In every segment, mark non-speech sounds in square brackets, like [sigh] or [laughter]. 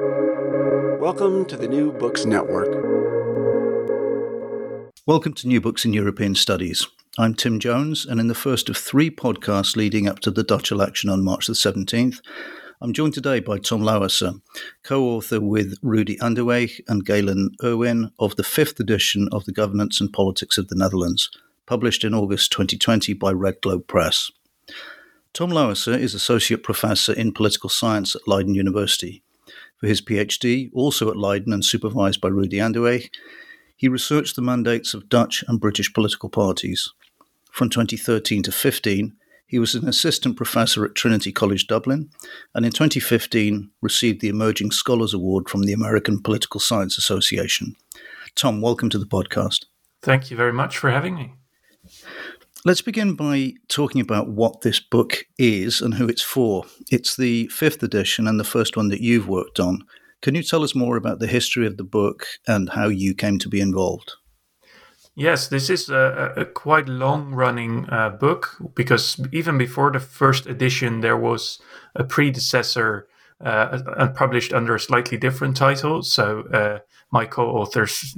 Welcome to the New Books Network. Welcome to New Books in European Studies. I'm Tim Jones, and in the first of three podcasts leading up to the Dutch election on March the 17th, I'm joined today by Tom Louwerse, co author with Rudy Andeweg and Galen Irwin of the fifth edition of The Governance and Politics of the Netherlands, published in August 2020 by Red Globe Press. Tom Louwerse is Associate Professor in Political Science at Leiden University. For his PhD, also at Leiden and supervised by Rudy Andeweg, he researched the mandates of Dutch and British political parties. From 2013 to 15, he was an assistant professor at Trinity College Dublin, and in 2015 received the Emerging Scholars Award from the American Political Science Association. Tom, welcome to the podcast. Thank you very much for having me. Let's begin by talking about what this book is and who it's for. It's the fifth edition and the first one that you've worked on. Can you tell us more about the history of the book and how you came to be involved? Yes, this is a, a quite long running uh, book because even before the first edition, there was a predecessor uh, published under a slightly different title. So uh, my co authors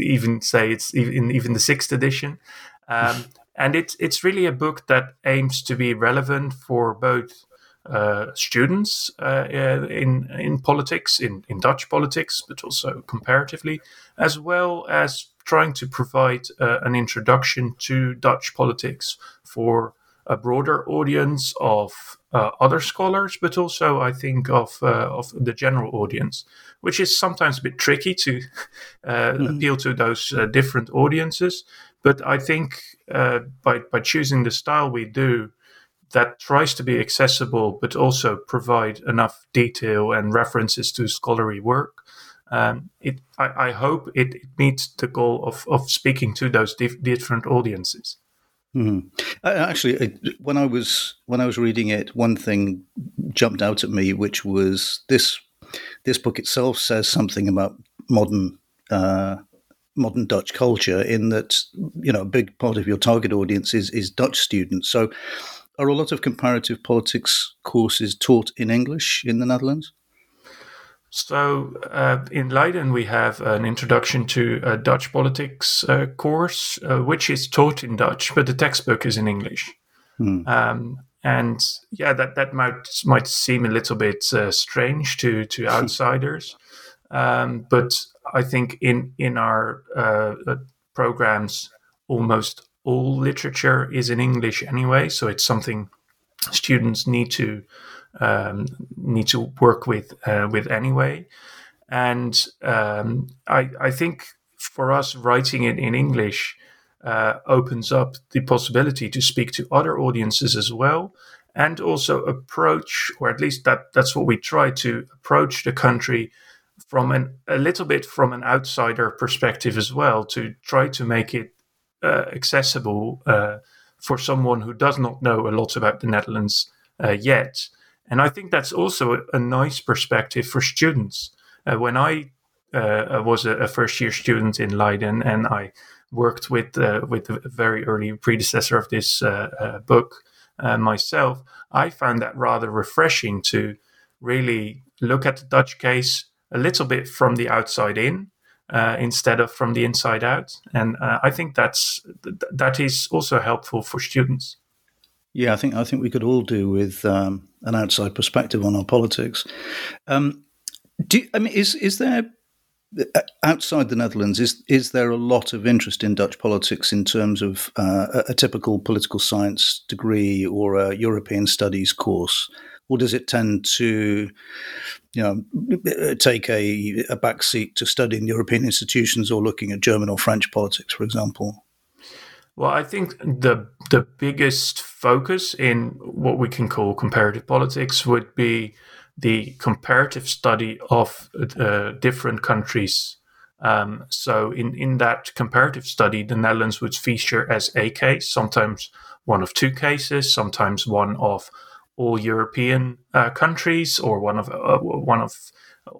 even say it's in even the sixth edition. Um, and it's, it's really a book that aims to be relevant for both uh, students uh, uh, in in politics, in, in Dutch politics, but also comparatively, as well as trying to provide uh, an introduction to Dutch politics for a broader audience of uh, other scholars, but also I think of uh, of the general audience, which is sometimes a bit tricky to [laughs] mm. appeal to those uh, different audiences. But I think uh, by by choosing the style we do, that tries to be accessible, but also provide enough detail and references to scholarly work um, it I, I hope it, it, meets the goal of, of speaking to those dif- different audiences. Mm. Actually, when I was when I was reading it, one thing jumped out at me, which was this this book itself says something about modern uh, modern Dutch culture. In that, you know, a big part of your target audience is is Dutch students. So, are a lot of comparative politics courses taught in English in the Netherlands? So uh, in Leiden, we have an introduction to a Dutch politics uh, course, uh, which is taught in Dutch, but the textbook is in English. Hmm. Um, and yeah, that that might might seem a little bit uh, strange to to [laughs] outsiders, um, but I think in in our uh, uh, programs, almost all literature is in English anyway, so it's something students need to um, need to work with uh, with anyway. And um, I, I think for us, writing it in English uh, opens up the possibility to speak to other audiences as well, and also approach, or at least that that's what we try to approach the country from an a little bit from an outsider perspective as well, to try to make it uh, accessible uh, for someone who does not know a lot about the Netherlands uh, yet. And I think that's also a nice perspective for students. Uh, when I uh, was a, a, first year student in Leiden and I worked with uh, with a very early predecessor of this book myself, I found that rather refreshing to really look at the Dutch case a little bit from the outside in. instead of from the inside out, and I think that's that is also helpful for students. Yeah, I think I think we could all do with um, an outside perspective on our politics. Um, do I mean is is there uh, outside the Netherlands is is there a lot of interest in Dutch politics in terms of uh, a, a, typical political science degree or a European studies course, or does it tend to you know take a, a backseat to studying European institutions or looking at German or French politics, for example? Well, I think the the biggest focus in what we can call comparative politics would be the comparative study of uh, different countries. Um, so, in in that comparative study, the Netherlands would feature as a case, sometimes one of two cases, sometimes one of all European uh, countries, or one of uh, one of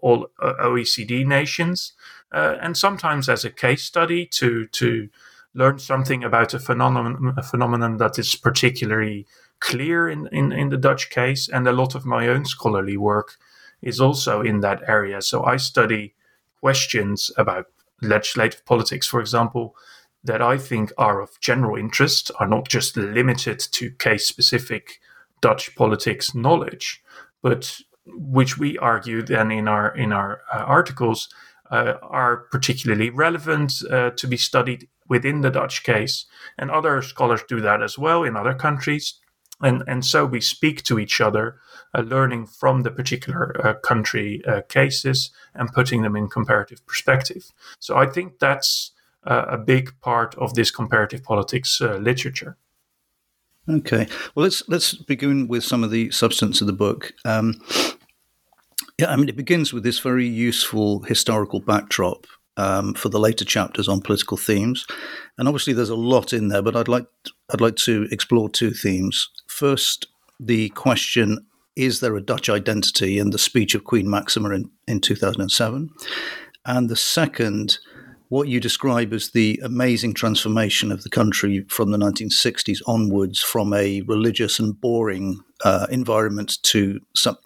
all uh, OECD nations, uh, and sometimes as a case study to to learn something about a phenomenon, a phenomenon that is particularly clear in, in, in the Dutch case. And a lot of my own scholarly work is also in that area. So I study questions about legislative politics, for example, that I think are of general interest, are not just limited to case specific Dutch politics knowledge, but which we argue then in our in our uh, articles uh, are particularly relevant uh, to be studied within the Dutch case, and other scholars do that as well in other countries, and and so we speak to each other, uh, learning from the particular uh, country uh, cases and putting them in comparative perspective. So I think that's a big part of this comparative politics literature. Okay, well let's let's begin with some of the substance of the book. Um, yeah, I mean, it begins with this very useful historical backdrop um, for the later chapters on political themes, and obviously there's a lot in there. But I'd like I'd like to explore two themes. First, the question: Is there a Dutch identity in the speech of Queen Maxima in, in 2007? And the second, what you describe as the amazing transformation of the country from the 1960s onwards, from a religious and boring uh, environment to some,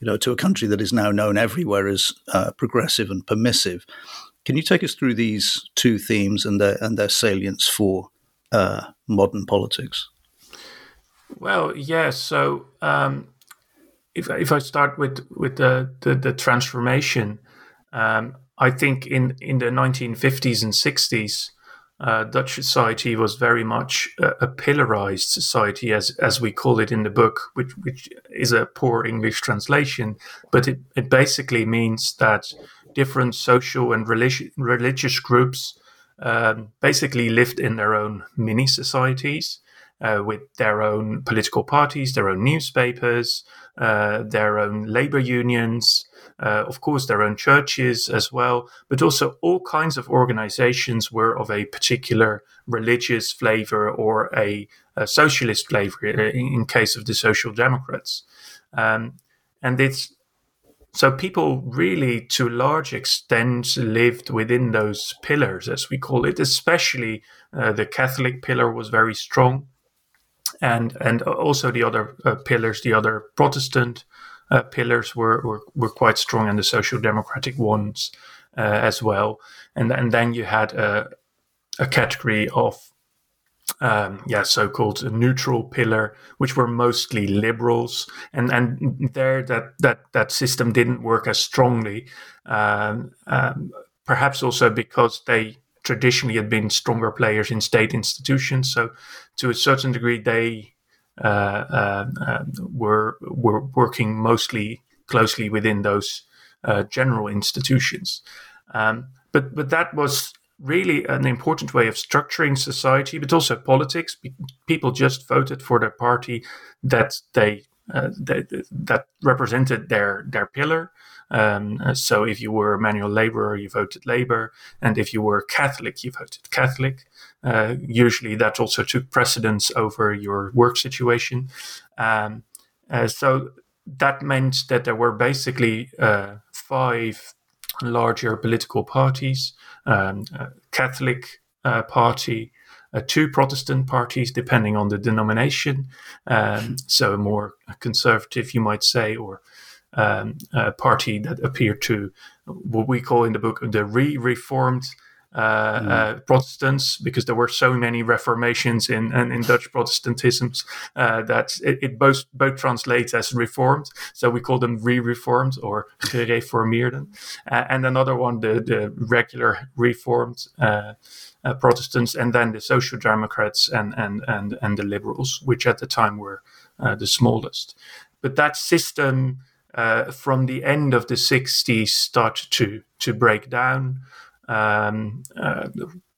you know, to a country that is now known everywhere as uh, progressive and permissive. Can you take us through these two themes and their and their salience for uh, modern politics? Well, yes. Yeah, so um, if if I start with with the the, the transformation, um, I think in in the 1950s and 60s, uh, Dutch society was very much a, a, pillarized society, as as we call it in the book, which which is a poor English translation, but it, it basically means that different social and religi- religious groups um, basically lived in their own mini societies. Uh, with their own political parties, their own newspapers, uh, their own labor unions, uh, of course, their own churches as well, but also all kinds of organizations were of a particular religious flavor or a, a socialist flavor in, in, case of the Social Democrats. Um, and it's so people really, to a large extent, lived within those pillars, as we call it. Especially uh, the Catholic pillar was very strong, and and also the other uh, pillars, the other Protestant uh, pillars were, were, were quite strong, and the social democratic ones uh, as well. And and then you had a, a category of um, yeah, so-called neutral pillar, which were mostly liberals, and and there that that that system didn't work as strongly, um, um, perhaps also because they traditionally had been stronger players in state institutions. So, to a certain degree, they uh, um, um, were were working mostly closely within those uh, general institutions. Um, but but that was really an important way of structuring society, but also politics. People just voted for the party that they uh, that, that represented their their pillar. Um, so if you were a manual laborer, you voted Labour, and if you were Catholic, you voted Catholic. Uh, usually, that also took precedence over your work situation. Um, uh, so that meant that there were basically uh, five larger political parties: um, Catholic uh, Party. Uh, two Protestant parties, depending on the denomination. Um, so, more conservative, you might say, or um, party that appeared to what we call in the book the re-reformed uh, mm. uh, Protestants, because there were so many reformations in in, in Dutch Protestantisms uh, that it, it, both both translates as reformed. So we call them re-reformed or gereformeerden, uh, and another one the the regular reformed. Uh, uh, Protestants, and then the Social Democrats and and and and the Liberals, which at the time were the smallest. But that system uh, from the end of the 60s started to to break down. Um, uh,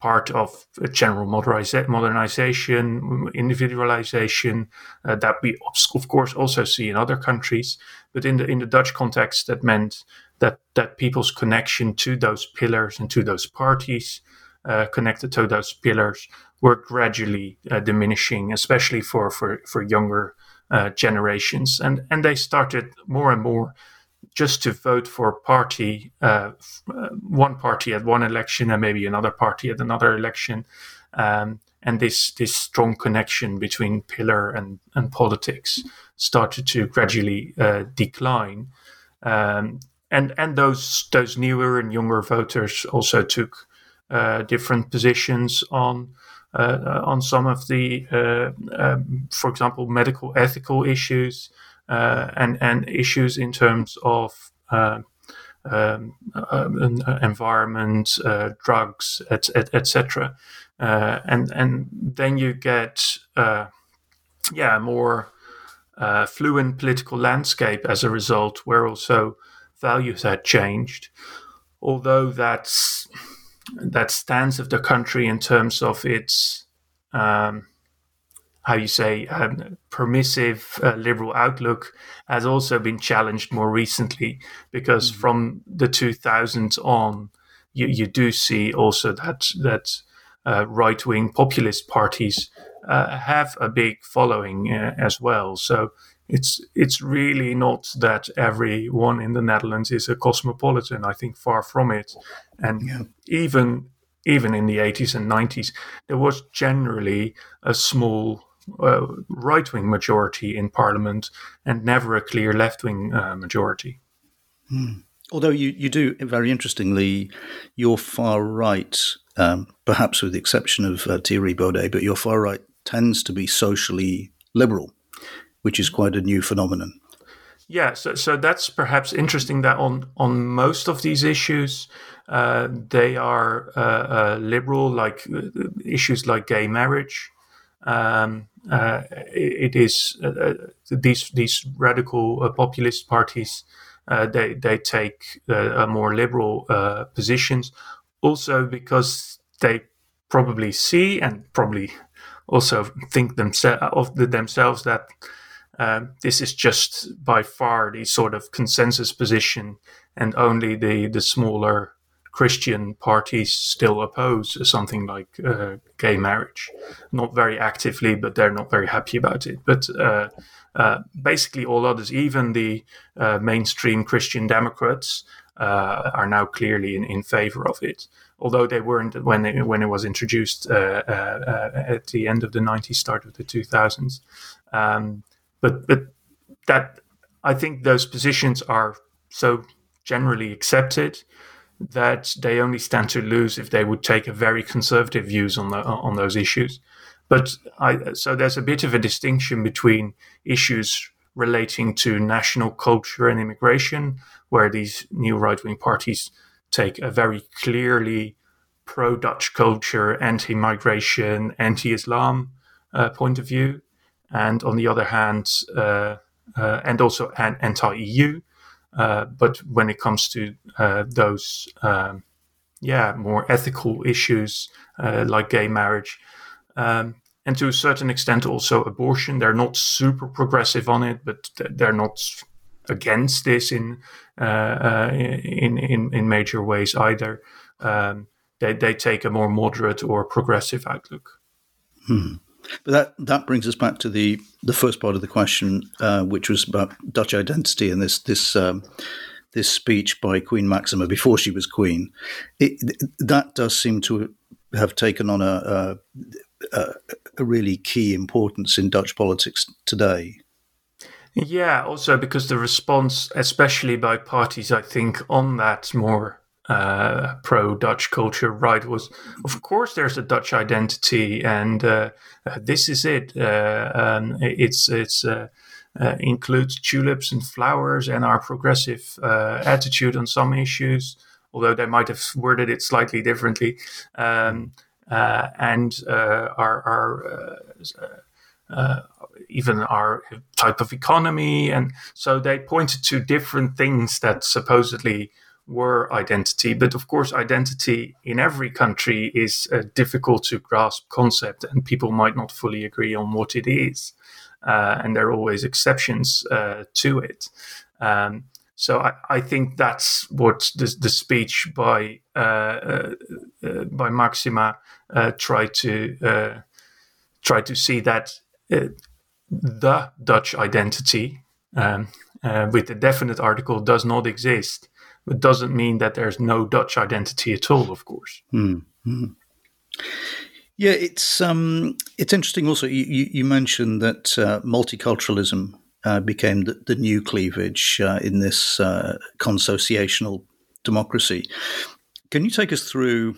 part of general modernization, individualization uh, that we of course also see in other countries, but in the in the Dutch context, that meant that that people's connection to those pillars and to those parties uh, connected to those pillars were gradually uh, diminishing, especially for for for younger uh, generations, and and they started more and more just to vote for party uh, uh, one party at one election and maybe another party at another election, um, and this this strong connection between pillar and and politics started to gradually uh, decline. Um, and and those those newer and younger voters also took uh, different positions on on some of the, uh, um, for example, medical ethical issues uh, and and issues in terms of um, um, environment, drugs, etc. Et, et and and then you get yeah more fluent political landscape as a result, where also values had changed, although that's that stance of the country in terms of its um, how you say um, permissive uh, liberal outlook has also been challenged more recently because mm-hmm. from the 2000s on you, you do see also that that uh, right wing populist parties uh, have a big following uh, as well so it's it's really not that everyone in the Netherlands is a cosmopolitan. I think far from it, and yeah. even even in the 80s and 90s, there was generally a small uh, right wing majority in Parliament and never a clear left wing uh, majority. Hmm. Although you, you do, very interestingly, your far right, um, perhaps with the exception of uh, Thierry Baudet, but your far right tends to be socially liberal which is quite a new phenomenon. Yeah, so, so that's perhaps interesting that on, on most of these issues, uh, they are uh, uh, liberal, like uh, issues like gay marriage. Um, uh, it, is uh, these these radical populist parties. they they take more liberal positions, also because they probably see and probably also think themselves of themselves that um, this is just by far the sort of consensus position, and only the, the smaller Christian parties still oppose something like uh, gay marriage. Not very actively, but they're not very happy about it. But uh, uh, basically, all others, even the uh, mainstream Christian Democrats, uh, are now clearly in, in favor of it. Although they weren't when it, when it was introduced uh, at the end of the 90s, start of the 2000s. Um, but but that I think those positions are so generally accepted that they only stand to lose if they would take a very conservative views on the, on those issues. But I, so there's a bit of a distinction between issues relating to national culture and immigration, where these new right wing parties take a very clearly pro Dutch culture, anti migration, anti Islam uh, point of view and on the other hand, uh, uh, and also an anti-EU. Uh, but when it comes to those, um, yeah, more ethical issues like gay marriage, um, and to a certain extent also abortion, they're not super progressive on it, but they're not against this in uh, in, in in major ways either. Um, they they take a more moderate or progressive outlook. Hmm. But that that brings us back to the the first part of the question, uh, which was about Dutch identity and this this um, this speech by Queen Maxima before she was queen. It, that does seem to have taken on a, a, a really key importance in Dutch politics today. Yeah, also because the response, especially by parties, I think, on that more uh, pro Dutch culture right was, of course, there's a Dutch identity, and uh, uh, this is it. Uh, um, it's it's uh, uh, includes tulips and flowers and our progressive attitude on some issues, although they might have worded it slightly differently, um, and our our even our type of economy, and so they pointed to different things that supposedly were identity. But of course, identity in every country is a difficult to grasp concept, and people might not fully agree on what it is. Uh, and there are always exceptions uh, to it. Um, so I, I, think that's what the, the speech by uh, uh, uh by Maxima uh, tried to try to see that the Dutch identity um, with the definite article does not exist it doesn't mean that there's no Dutch identity at all, of course. Mm-hmm. Yeah, it's um, it's interesting. Also, you, you mentioned that uh, multiculturalism uh, became the, the, new cleavage uh, in this uh, consociational democracy. Can you take us through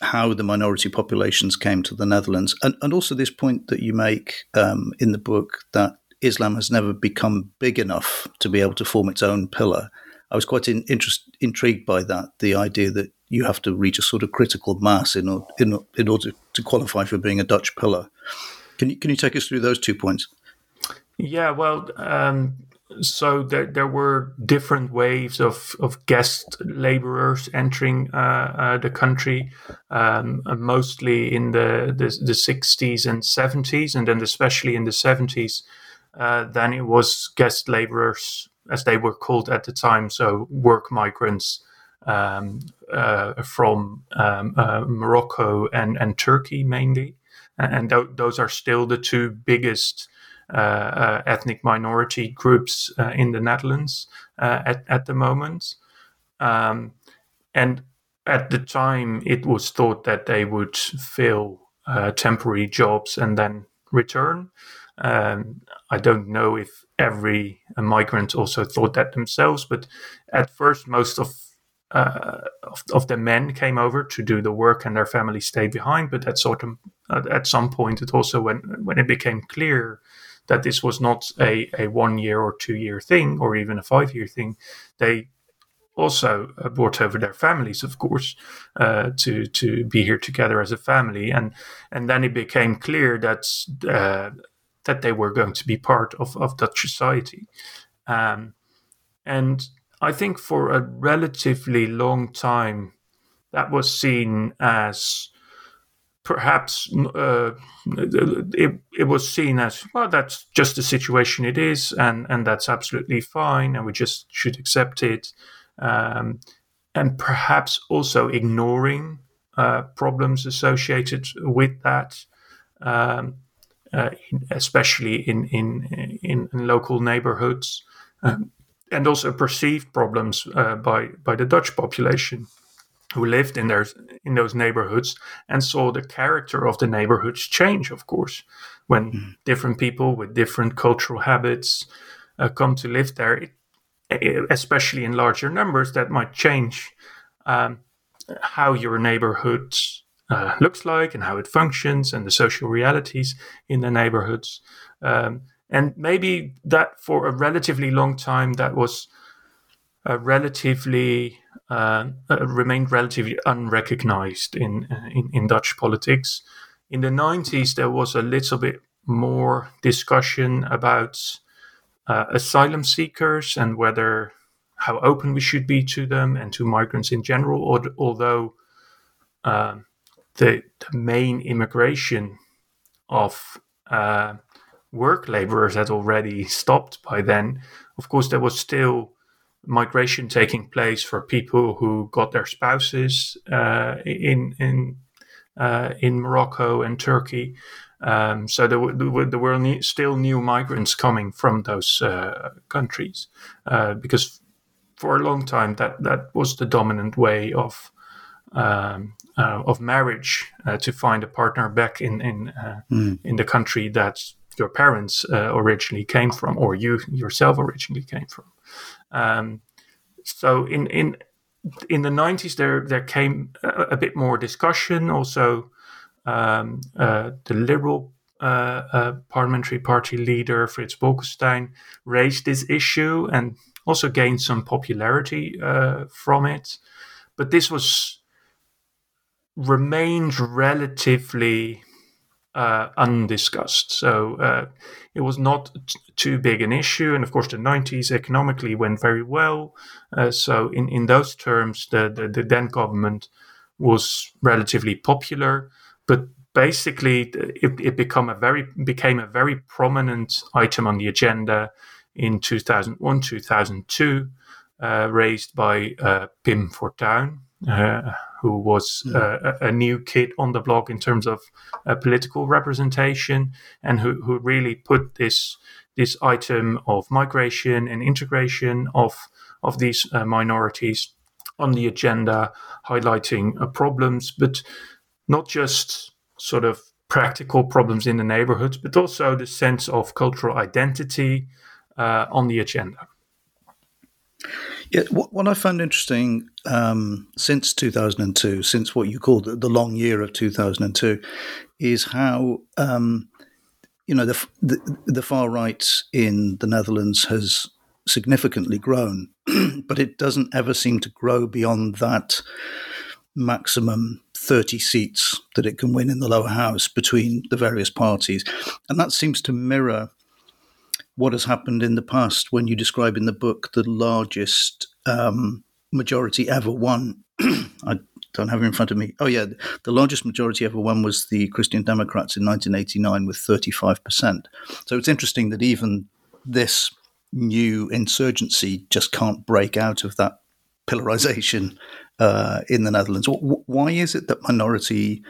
how the minority populations came to the Netherlands, and, and also this point that you make um, in the book that Islam has never become big enough to be able to form its own pillar. I was quite in, interest, intrigued by that, the idea that you have to reach a sort of critical mass in, in, in order to qualify for being a Dutch pillar. Can you, can you take us through those two points? Yeah, well, um, so there, there were different waves of, of guest laborers entering uh, uh, the country, um, mostly in the, the, the 60s and 70s, and then especially in the 70s. Uh, then it was guest laborers, as they were called at the time, so work migrants um, uh, from um, uh, Morocco and, and Turkey mainly. And th- those are still the two biggest uh, uh, ethnic minority groups uh, in the Netherlands at, at the moment. Um, and at the time, it was thought that they would fill temporary jobs and then return. Um, I don't know if every migrant also thought that themselves, but at first, most of uh, of, of, the men came over to do the work and their family stayed behind. But at sort of at some point, it also when when it became clear that this was not a, a one year or two year thing or even a five year thing, they also uh, brought over their families, of course, uh, to to be here together as a family, and and then it became clear that uh, that they were going to be part of of Dutch society, um, and I think for a relatively long time that was seen as perhaps uh, it, it was seen as well that's just the situation it is and and that's absolutely fine and we just should accept it. Um, and perhaps also ignoring uh, problems associated with that. Um, uh, especially in in in, in local neighborhoods um, and also perceived problems uh, by by the Dutch population who lived in their in those neighborhoods and saw the character of the neighborhoods change of course when mm. different people with different cultural habits uh, come to live there it, especially in larger numbers that might change um, how your neighborhood uh, looks like and how it functions and the social realities in the neighborhoods um, and maybe that for a relatively long time that was relatively uh, remained relatively unrecognized in, uh, in, in Dutch politics. In the 90s, there was a little bit more discussion about uh, asylum seekers and whether how open we should be to them and to migrants in general. Although uh, the, the, main immigration of uh, work laborers had already [laughs] stopped by then, of course, there was still migration taking place for people who got their spouses uh, in in uh, in Morocco and Turkey. Um, so there were, there were still new migrants coming from those uh, countries uh, because for a long time that that was the dominant way of um, uh, of marriage uh, to find a partner back in in mm. in the country that your parents originally came from or you yourself originally came from. Um, so in in in the 90s there there came a, a bit more discussion also um, uh, the liberal uh, uh, parliamentary party leader Frits Bolkestein raised this issue and also gained some popularity uh, from it but this was remained relatively uh, undiscussed. So uh, it was not t- too big an issue. And of course, the 90s economically went very well. Uh, so, in, in those terms, the, the, the, then government was relatively popular. But basically, it, it become a very, became a very prominent item on the agenda in 2001, 2002, uh, raised by uh, Pim Fortuyn. Who was hmm. uh, a, new kid on the block in terms of uh, political representation, and who, who really put this this item of migration and integration of of these uh, minorities on the agenda, highlighting uh, problems, but not just sort of practical problems in the neighborhoods, but also the sense of cultural identity. uh, on the agenda. Yeah, what, what I found interesting um, since 2002, since what you called the long year of 2002, is how um, you know the, the, the far right in the Netherlands has significantly grown, [clears throat] but it doesn't ever seem to grow beyond that maximum 30 seats that it can win in the lower house between the various parties. And that seems to mirror what has happened in the past when you describe in the book the largest um, majority ever won. [clears throat] I don't have it in front of me. Oh, yeah. The largest majority ever won was the Christian Democrats in 1989 with 35%. So it's interesting that even this new insurgency just can't break out of that pillarization uh, in the Netherlands. Why is it that minority?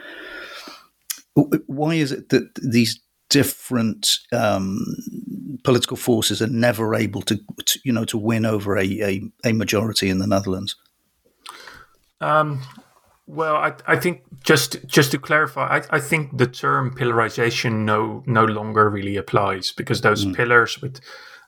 Why is it that these different um, political forces are never able to, to, you know, to win over a, a, a majority in the Netherlands? Um, well, I, I think just just to clarify, I, I think the term pillarization no no longer really applies because those mm. pillars with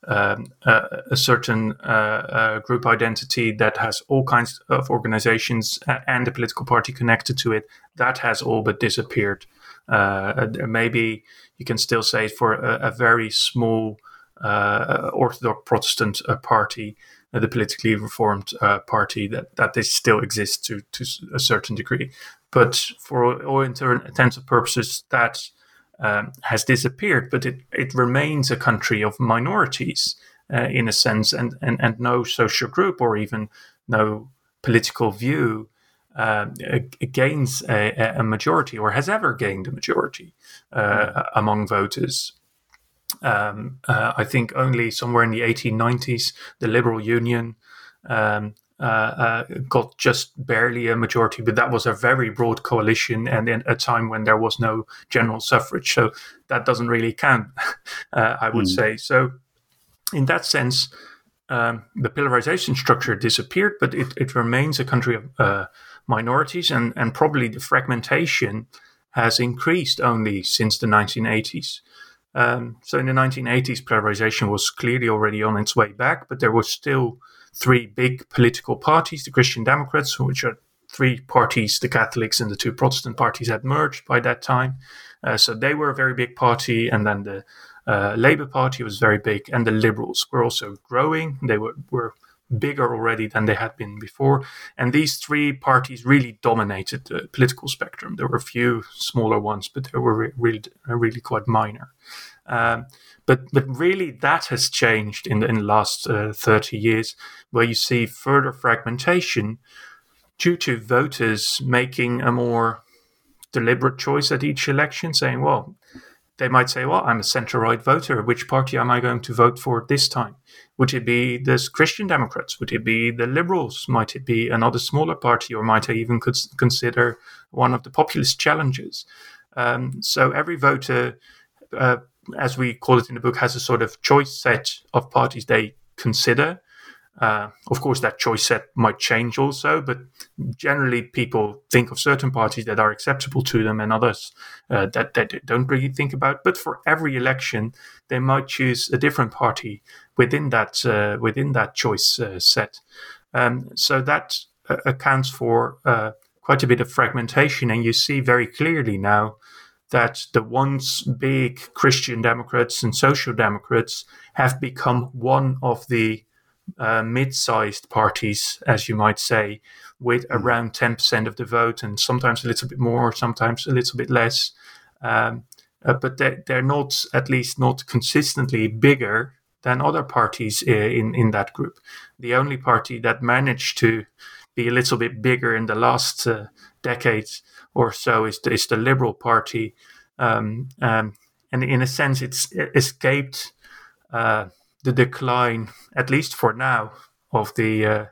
um, a, a, certain uh, uh, group identity that has all kinds of organizations and a political party connected to it, that has all but disappeared. Uh, maybe you can still say for a, a very small uh, Orthodox Protestant uh, party, uh, the politically reformed party, that, that this still exists to, to a certain degree. But for all intents and purposes, that um, has disappeared, but it, it remains a country of minorities uh, in a sense, and, and, and no social group or even no political view uh, gains a, a, majority or has ever gained a majority uh, hmm. among voters. Um, uh, I think only somewhere in the 1890s, the Liberal Union um, uh, uh, got just barely a majority, but that was a very broad coalition and in a time when there was no general suffrage. So that doesn't really count, [laughs] uh, I would mm. say. So, in that sense, um, the pillarization structure disappeared, but it, it remains a country of uh, minorities, and, and probably the fragmentation has increased only since the 1980s. Um, so in the 1980s, pillarization was clearly already on its way back, but there were still three big political parties the Christian Democrats, which are three parties, the Catholics and the two Protestant parties had merged by that time. Uh, so they were a very big party, and then the uh, Labour Party was very big, and the Liberals were also growing. They were, were bigger already than they had been before. And these three parties really dominated the political spectrum. There were a few smaller ones, but they were re- really, really quite minor. Um, but but really, that has changed in the, in the last uh, thirty years, where you see further fragmentation due to voters making a more deliberate choice at each election, saying, "Well, they might say, well, I'm a centre right voter. Which party am I going to vote for this time? Would it be the Christian Democrats? Would it be the Liberals? Might it be another smaller party? Or might I even consider one of the populist challenges? Um, so every voter uh, as we call it in the book, has a sort of choice set of parties they consider. Uh, of course, that choice set might change also, but generally people think of certain parties that are acceptable to them and others uh, that, that they don't really think about. But for every election, they might choose a different party within that uh, within that choice uh, set. Um, so that uh, accounts for quite a bit of fragmentation, and you see very clearly now that the once big Christian Democrats and Social Democrats have become one of the uh, mid sized parties, as you might say, with mm. around 10% of the vote and sometimes a little bit more, sometimes a little bit less. Um, uh, but they're, they're not, at least not consistently bigger than other parties uh, in, in that group. The only party that managed to be a little bit bigger in the last uh, decades or so is the, is the Liberal Party, um, um, and in a sense, it's escaped uh, the decline, at least for now, of the uh,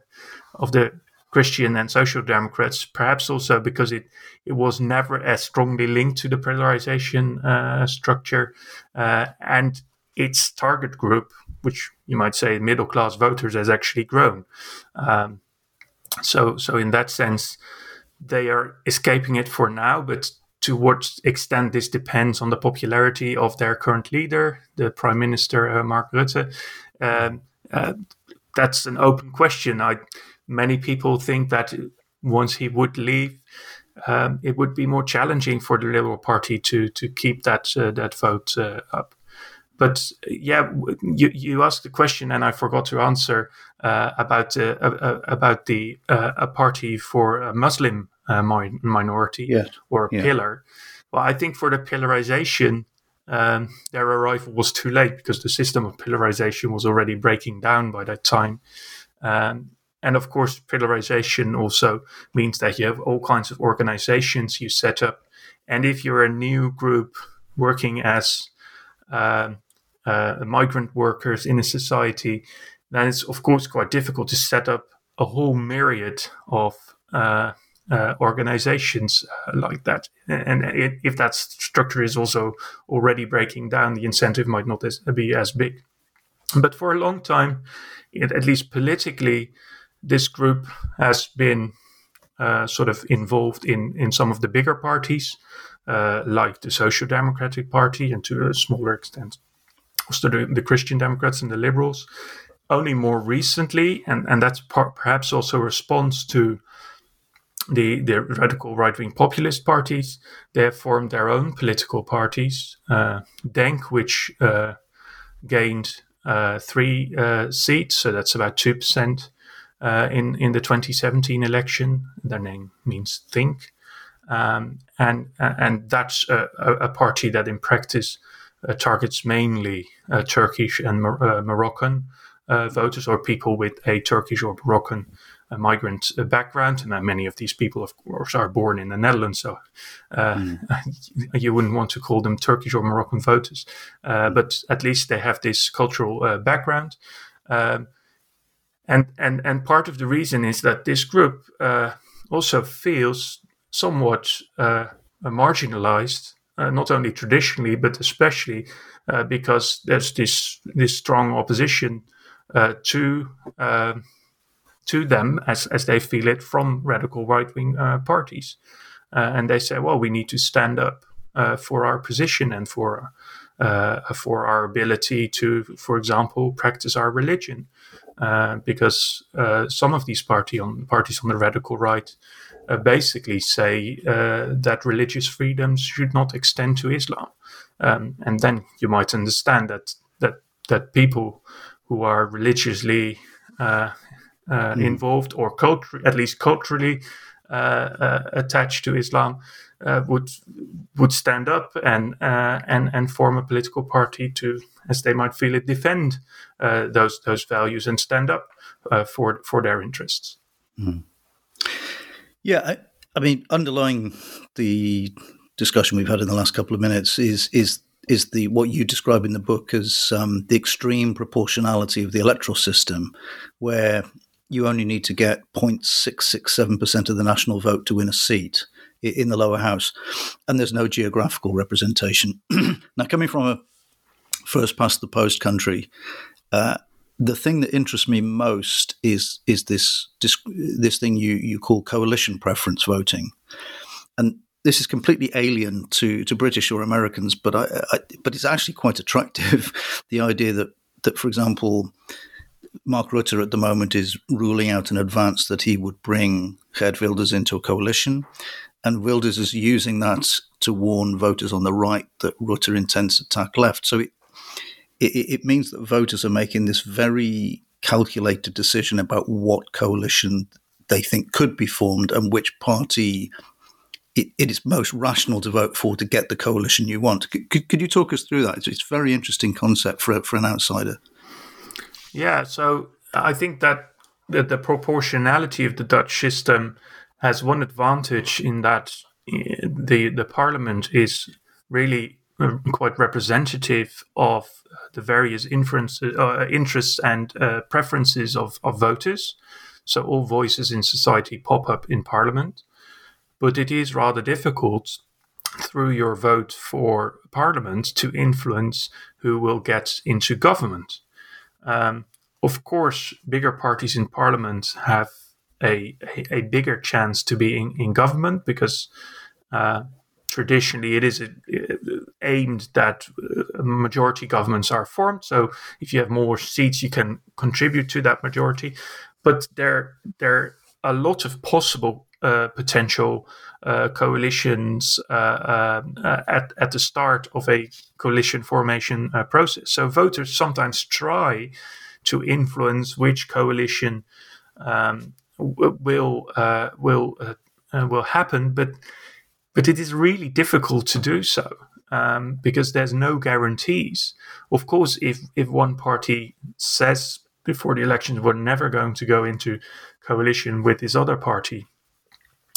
of the Christian and Social Democrats. Perhaps also because it it was never as strongly linked to the pillarization uh, structure, uh, and its target group, which you might say middle class voters, has actually grown. Um, so, so in that sense, they are escaping it for now, but to what extent this depends on the popularity of their current leader, the Prime Minister uh, Mark Rutte, Um, uh, that's an open question. I, many people think that once he would leave, um, it would be more challenging for the Liberal Party to to keep that uh, that vote uh, up. But yeah, you, you asked the question, and I forgot to answer uh, about uh, about the a party for a Muslim min- minority yeah. or a yeah. pillar. Well, I think for the pillarization, um, their arrival was too late because the system of pillarization was already breaking down by that time. Um, and of course, pillarization also means that you have all kinds of organizations you set up. And if you're a new group working as uh, uh, migrant workers in a society, then it's of course quite difficult to set up a whole myriad of uh, uh, organizations uh, like that. And it, if that structure is also already breaking down, the incentive might not as, be as big. But for a long time, it, at least politically, this group has been uh, sort of involved in, in some of the bigger parties, uh, like the Social Democratic Party, and to a smaller extent, also the, the Christian Democrats and the Liberals. Only more recently, and, and that's par- perhaps also a response to the, the radical right wing populist parties. They have formed their own political parties. Uh, DENK, which uh, gained uh, three uh, seats, so that's about 2% uh, in, in the 2017 election. Their name means think. Um, and, and that's a, a, party that in practice uh, targets mainly Turkish and Mor- Moroccan voters or people with a Turkish or Moroccan a migrant uh, background, and many of these people, of course, are born in the Netherlands. So uh, mm. [laughs] you wouldn't want to call them Turkish or Moroccan voters, uh, mm. but at least they have this cultural uh, background. Um, and and and part of the reason is that this group uh, also feels somewhat uh, marginalized, not only traditionally but especially because there's this this strong opposition to. Um, to them as, as they feel it from radical right wing uh, parties. Uh, and they say, well, we need to stand up uh, for our position and for uh, for our ability to, for example, practice our religion, uh, because uh, some of these party on parties on the radical right basically say that religious freedoms should not extend to Islam, um, and then you might understand that that that people who are religiously mm. involved or culture, at least culturally uh, uh, attached to Islam would would stand up and and and form a political party to, as they might feel it, defend those those values and stand up for for their interests. Mm. Yeah, I, I mean, underlying the discussion we've had in the last couple of minutes is is is the what you describe in the book as um, the extreme proportionality of the electoral system, where you only need to get 0.667% of the national vote to win a seat in the lower house. And there's no geographical representation. [clears throat] now, coming from a first past the post country, uh, the thing that interests me most is is this this, thing you, you call coalition preference voting. And this is completely alien to, to British or Americans, but I, I, but it's actually quite attractive. [laughs] the idea that that, for example, Mark Rutte at the moment is ruling out in advance that he would bring Geert Wilders into a coalition. And Wilders is using that to warn voters on the right that Rutte intends to attack left. So it, it, it means that voters are making this very calculated decision about what coalition they think could be formed and which party it, it is most rational to vote for to get the coalition you want. Could, could you talk us through that? It's, it's a very interesting concept for, for an outsider. Yeah, so I think that the, the proportionality of the Dutch system has one advantage in that eh, the the parliament is really uh, quite representative of the various uh, interests and uh, preferences of, of voters. So all voices in society pop up in parliament. But it is rather difficult through your vote for parliament to influence who will get into government. Um, of course, bigger parties in parliament have a, a, a bigger chance to be in, in government because uh, traditionally it is a, aimed that uh, majority governments are formed. So if you have more seats, you can contribute to that majority. But there, there are a lot of possible uh, potential uh, coalitions uh, uh, uh, at, at the start of a coalition formation process. So voters sometimes try to influence which coalition um, w- will will will happen, but but it is really difficult to do so um, because there's no guarantees. Of course, if if one party says before the elections we're never going to go into coalition with this other party,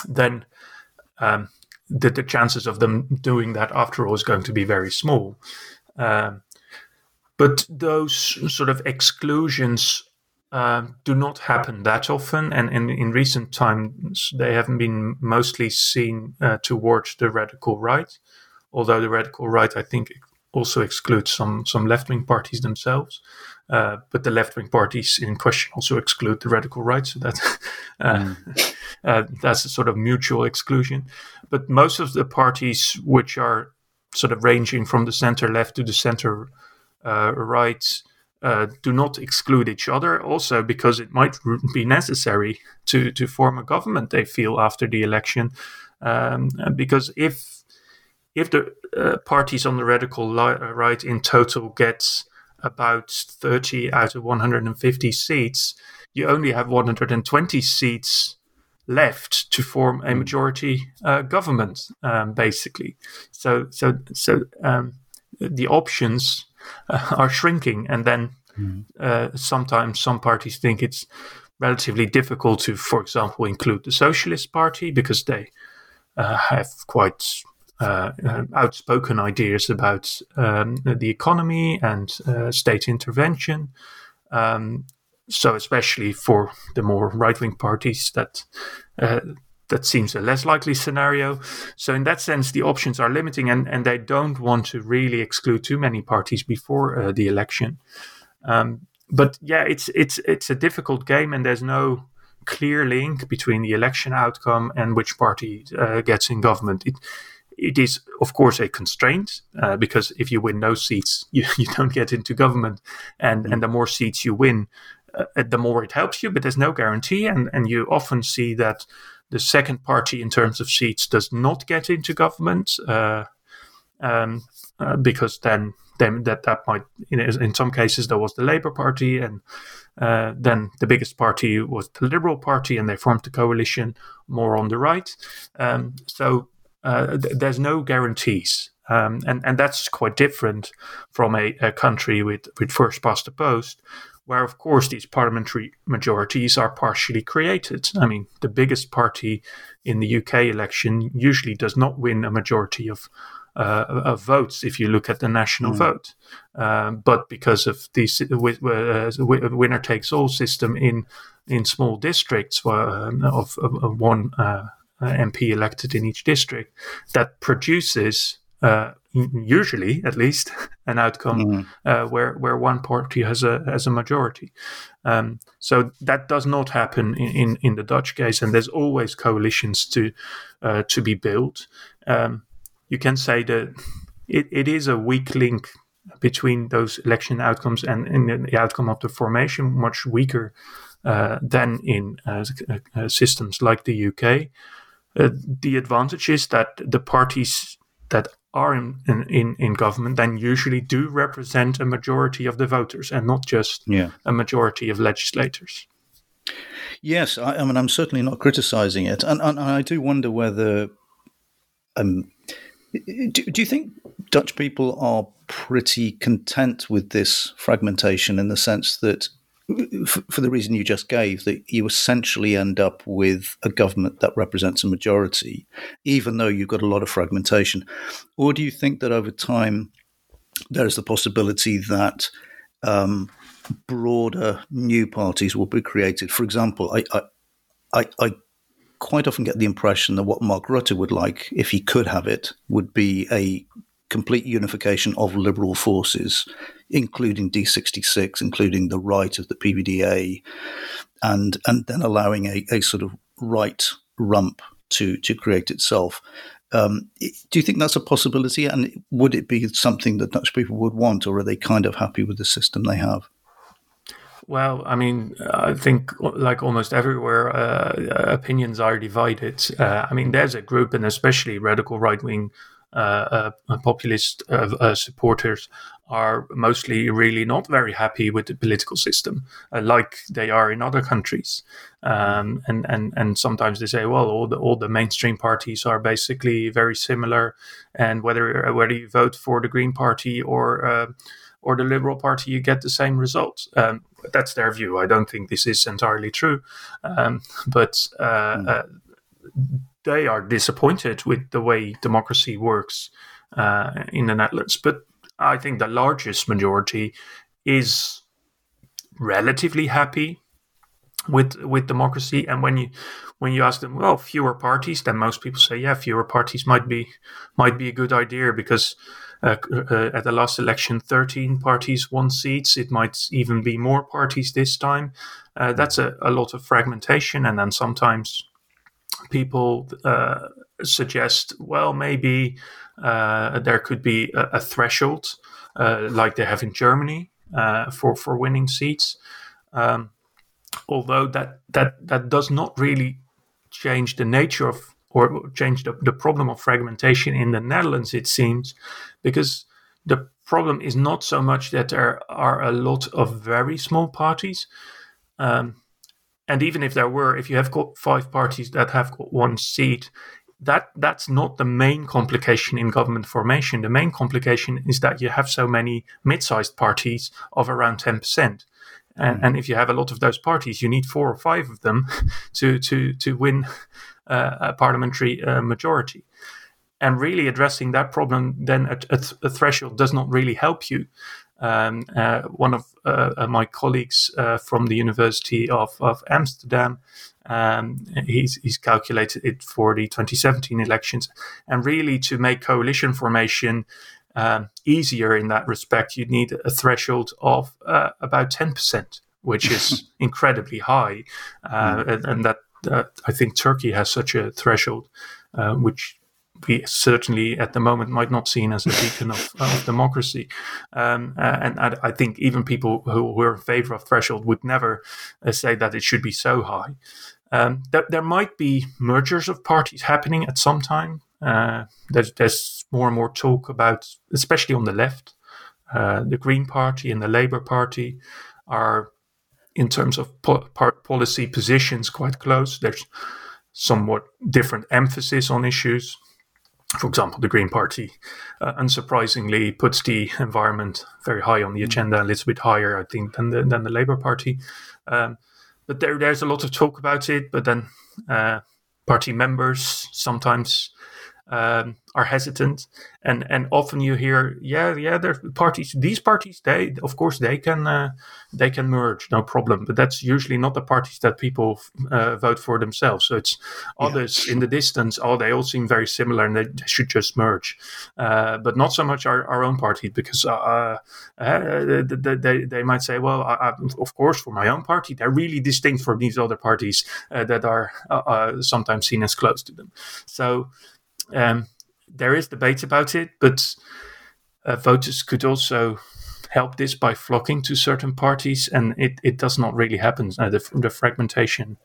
then um, the, the, chances of them doing that after all is going to be very small. Um, but those sort of exclusions uh, do not happen that often, and, in recent times they haven't been mostly seen uh, towards the radical right. Although the radical right, I think, also excludes some some left wing parties themselves. Uh, but the left wing parties in question also exclude the radical right, so that [laughs] uh, mm. [laughs] uh, that's a sort of mutual exclusion. But most of the parties, which are sort of ranging from the center left to the center uh, right, uh, do not exclude each other. Also, because it might be necessary to to form a government. They feel after the election, um, because if if the uh, parties on the radical li- right in total gets about 30 out of 150 seats, you only have 120 seats left to form a hmm. majority uh, government, um, basically. So, so, so um, the options uh, are shrinking, and then mm. uh, sometimes some parties think it's relatively difficult to, for example, include the Socialist Party because they uh, have quite uh, uh, outspoken ideas about um, the economy and uh, state intervention. Um, so, especially for the more right-wing parties, that uh, that seems a less likely scenario. So, in that sense, the options are limiting, and, and they don't want to really exclude too many parties before uh, the election. Um, but yeah, it's it's it's a difficult game, and there's no clear link between the election outcome and which party uh, gets in government. It, it is, of course, a constraint uh, because if you win no seats, [laughs] you, you don't get into government, and mm. and the more seats you win, uh, the more it helps you. But there's no guarantee, and and you often see that the second party, in terms of seats, does not get into government, uh, um, uh, because then then that that might know, in some cases there was the Labour Party, and uh, then the biggest party was the Liberal Party, and they formed a coalition more on the right. Um, so uh, th- there's no guarantees. Um, and, and that's quite different from a, a country with, with first past the post, where, of course, these parliamentary majorities are partially created. I mean, the biggest party in the UK election usually does not win a majority of uh, of votes if you look at the national mm. vote. Um, but because of the uh, winner takes all system in in small districts uh, of, of, of, one uh, uh, MP elected in each district that produces uh, usually at least [laughs] an outcome mm. uh, where where one party has a has a majority. Um, so that does not happen in, in, in, the Dutch case, and there's always coalitions to uh, to be built. Um, you can say that it, it is a weak link between those election outcomes and, and the outcome of the formation, much weaker uh, than in uh, systems like the UK. Uh, the advantage is that the parties that are in, in, in government then usually do represent a majority of the voters and not just yeah. a majority of legislators. Yes, I, I, mean, I'm certainly not criticizing it. And, and I do wonder whether. Um, do, do you think Dutch people are pretty content with this fragmentation in the sense that for the reason you just gave, that you essentially end up with a government that represents a majority, even though you've got a lot of fragmentation? Or do you think that over time there is the possibility that um, broader new parties will be created? For example, I, I, I, quite often get the impression that what Mark Rutte would like, if he could have it, would be a complete unification of liberal forces, including D66, including the right of the PVDA, and and then allowing a, a sort of right rump to to create itself. Um, do you think that's a possibility? And would it be something that Dutch people would want, or are they kind of happy with the system they have? Well, I mean, I think like almost everywhere, uh, opinions are divided. Uh, I mean, there's a group, and especially radical right wing uh, uh, populist uh, supporters, are mostly really not very happy with the political system, like they are in other countries. Um, and, and, and sometimes they say, well, all the, all the mainstream parties are basically very similar, and whether whether you vote for the Green Party or or the Liberal Party, you get the same results. Um, that's their view. I don't think this is entirely true, um, but uh, mm. They are disappointed with the way democracy works uh, in the Netherlands. But I think the largest majority is relatively happy with with democracy. And when you when you ask them, well, fewer parties, then most people say, yeah, fewer parties might be might be a good idea because uh, uh, at the last election, 13 parties won seats. It might even be more parties this time. Uh, that's a, a, lot of fragmentation. And then sometimes people uh, suggest, well, maybe uh, there could be a, a threshold uh, like they have in Germany for, for winning seats. Um, although that, that, that does not really change the nature of or change the, the problem of fragmentation in the Netherlands, it seems, because the problem is not so much that there are a lot of very small parties. Um, and even if there were, if you have got five parties that have got one seat, that that's not the main complication in government formation. The main complication is that you have so many mid-sized parties of around ten percent. And, mm. and, if you have a lot of those parties, you need four or five of them [laughs] to to to win uh, a parliamentary uh, majority. And really addressing that problem, then a, a, th- a threshold does not really help you. Um, uh, one of uh, my colleagues uh, from the University of, of Amsterdam, um, he's, he's, calculated it for the 2017 elections. And really, to make coalition formation um, easier in that respect, you need a threshold of uh, about 10%, which is [laughs] incredibly high. Mm. And, and, that uh, I think Turkey has such a threshold, uh, which we certainly at the moment might not seen as a beacon of, of democracy. Um, uh, and I, I, think even people who, are in favor of threshold would never uh, say that it should be so high. Um, there, there, might be mergers of parties happening at some time. Uh, there's, there's, more and more talk about, especially on the left, uh, the Green Party and the Labour Party are in terms of po- policy positions quite close. There's somewhat different emphasis on issues. For example, the Green Party, uh, unsurprisingly, puts the environment very high on the mm. agenda, a little bit higher, I think, than the, than the Labour Party. Um, but there, there's a lot of talk about it. But then, uh, party members sometimes um, are hesitant, and and often you hear, yeah, yeah, there parties. These parties, they of course they can uh, they can merge, no problem. But that's usually not the parties that people uh, vote for themselves. So it's others yeah. in the distance. Oh, they all seem very similar, and they, they should just merge. Uh, but not so much our, our own party, because uh, uh, uh, they, they, they might say, well, I, I, of course, for my own party, they're really distinct from these other parties that are sometimes seen as close to them. So. Um, there is debate about it, but uh, voters could also help this by flocking to certain parties, and it, it does not really happen. Uh, the, the fragmentation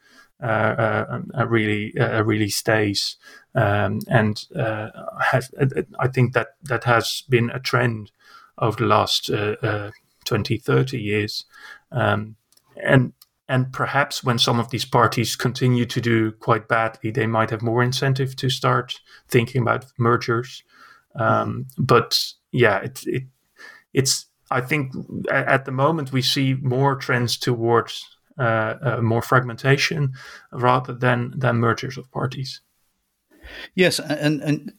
uh, uh, uh really uh, really stays, um, and has, I think that that has been a trend over the last 20, 30 years, um, and and perhaps when some of these parties continue to do quite badly, they might have more incentive to start thinking about mergers. Um, but yeah, it, it, it's. I think at the moment we see more trends towards uh, uh, more fragmentation rather than than mergers of parties. Yes, and and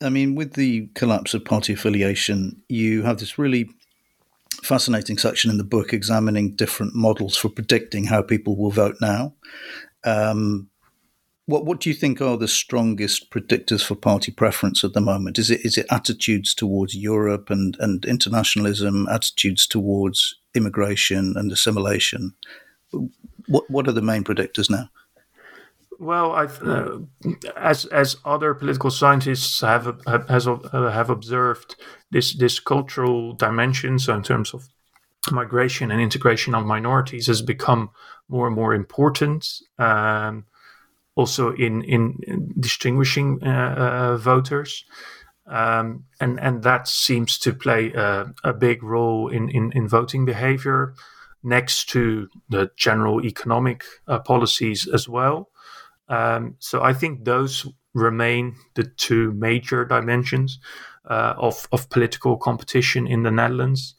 I mean with the collapse of party affiliation, you have this really fascinating section in the book examining different models for predicting how people will vote now. Um, what what do you think are the strongest predictors for party preference at the moment? Is it is it attitudes towards Europe and, and internationalism, attitudes towards immigration and assimilation? What what are the main predictors now? Well, uh, as as other political scientists have have, has, uh, have observed this this cultural dimension, so in terms of migration and integration of minorities, has become more and more important. Um, also in in, in distinguishing uh, uh, voters, um, and and that seems to play a, a big role in, in in voting behavior next to the general economic uh, policies as well. Um, so I think those remain the two major dimensions uh, of, of political competition in the Netherlands.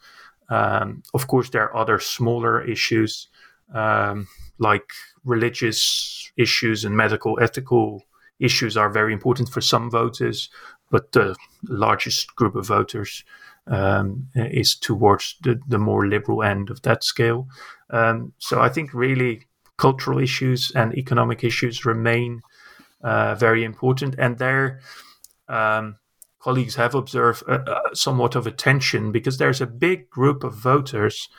Um, of course, there are other smaller issues um, like religious issues and medical ethical issues are very important for some voters, but the largest group of voters um, is towards the, the more liberal end of that scale. Um, so I think really cultural issues and economic issues remain uh, very important, and there. Um, colleagues have observed somewhat of a tension because there's a big group of voters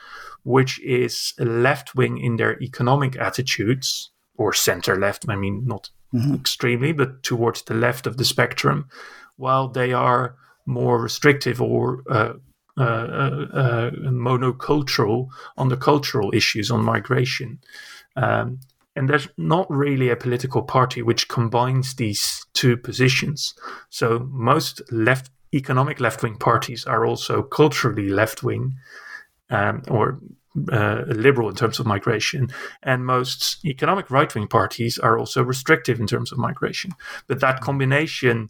which is left wing in their economic attitudes or center left. I mean, not mm-hmm. extremely, but towards the left of the spectrum, while they are more restrictive or uh, uh, uh, uh, monocultural on the cultural issues on migration. Um, and there's not really a political party which combines these two positions. So most left economic left wing parties are also culturally left wing um, or uh, liberal in terms of migration, and most economic right wing parties are also restrictive in terms of migration. But that combination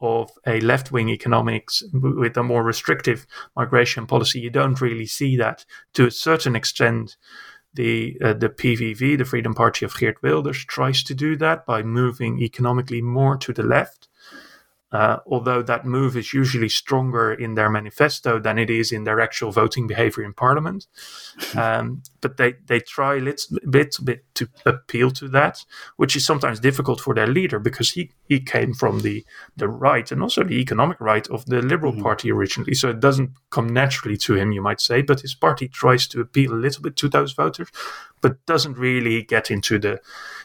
of a left wing economics with a more restrictive migration policy, you don't really see that to a certain extent. The uh, the PVV, the Freedom Party of Geert Wilders, tries to do that by moving economically more to the left, uh, although that move is usually stronger in their manifesto than it is in their actual voting behavior in parliament. [laughs] Um, but they, they try a little bit, bit to appeal to that, which is sometimes difficult for their leader because he, he came from the, the right and also the economic right of the Liberal mm-hmm. Party originally. So it doesn't come naturally to him, you might say, but his party tries to appeal a little bit to those voters, but doesn't really get into the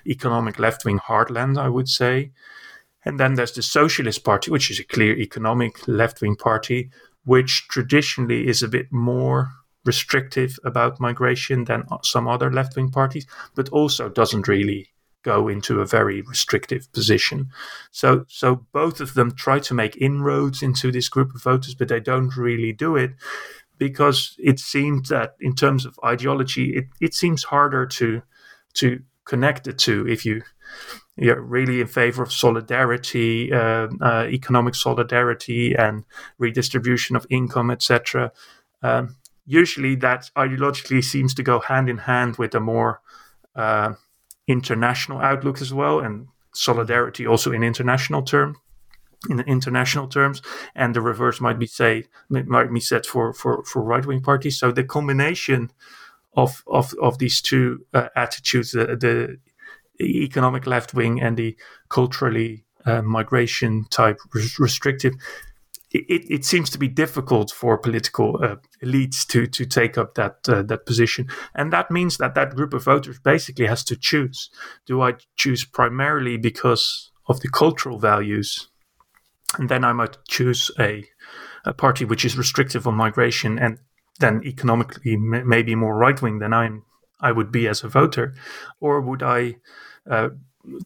economic left wing heartland, I would say. And then there's the Socialist Party, which is a clear economic left wing party, which traditionally is a bit more restrictive about migration than some other left wing parties, but also doesn't really go into a very restrictive position. So, so both of them try to make inroads into this group of voters, but they don't really do it because it seems that in terms of ideology, it, it seems harder to to connect the two if you you're really in favor of solidarity, uh, uh, economic solidarity, and redistribution of income, etc. Um, usually, that ideologically seems to go hand in hand with a more uh, international outlook as well, and solidarity also in international terms. In international terms, and the reverse might be say might be said for for, for right wing parties. So the combination of of of these two uh, attitudes, the, the economic left wing and the culturally uh, migration type res- restrictive, it, it, seems to be difficult for political uh, elites to to take up that uh, that position, and that means that that group of voters basically has to choose: do I choose primarily because of the cultural values, and then I might choose a a party which is restrictive on migration and then economically m- maybe more right wing than I'm I would be as a voter, or would I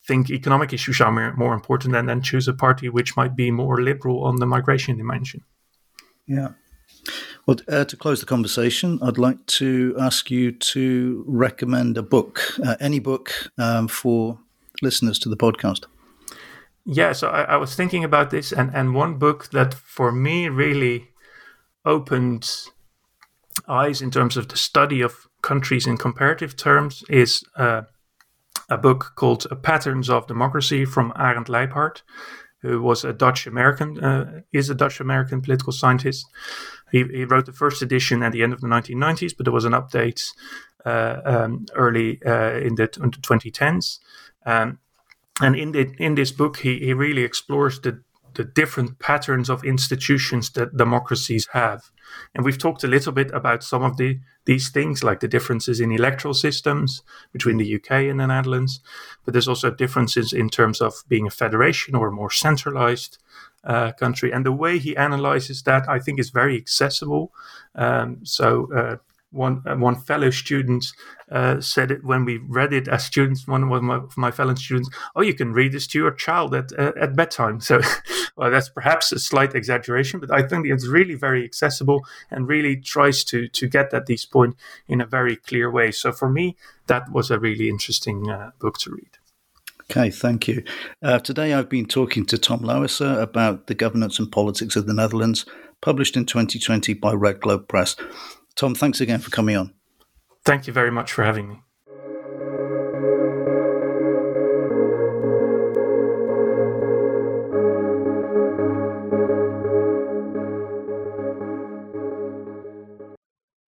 think economic issues are more, important and then choose a party which might be more liberal on the migration dimension. Yeah. Well, uh, to close the conversation, I'd like to ask you to recommend a book, uh, any book um, for listeners to the podcast. Yeah, so I, I, was thinking about this, and, and one book that for me really opened eyes in terms of the study of countries in comparative terms is uh, a book called Patterns of Democracy from Arend Lijphart, who was a Dutch American, uh, is a Dutch American political scientist. He, he, wrote the first edition at the end of the 1990s, but there was an update uh, um, early uh, in, the, in, the, 2010s. Um, and in, the, in this book, he, he really explores the the different patterns of institutions that democracies have. And we've talked a little bit about some of the these things, like the differences in electoral systems between the UK and the Netherlands. But there's also differences in terms of being a federation or a more centralized uh, country. And the way he analyzes that, I think, is very accessible. Um, so uh, one uh, one fellow student uh, said it when we read it as students. One of my, of my, fellow students, "Oh, you can read this to your child at uh, at bedtime." So, [laughs] well, that's perhaps a slight exaggeration, but I think it's really very accessible and really tries to to get at this point in a very clear way. So, for me, that was a really interesting uh, book to read. Okay, thank you. Uh, today I've been talking to Tom Louwerse about the governance and politics of the Netherlands, published in 2020 by Red Globe Press. Tom, thanks again for coming on. Thank you very much for having me.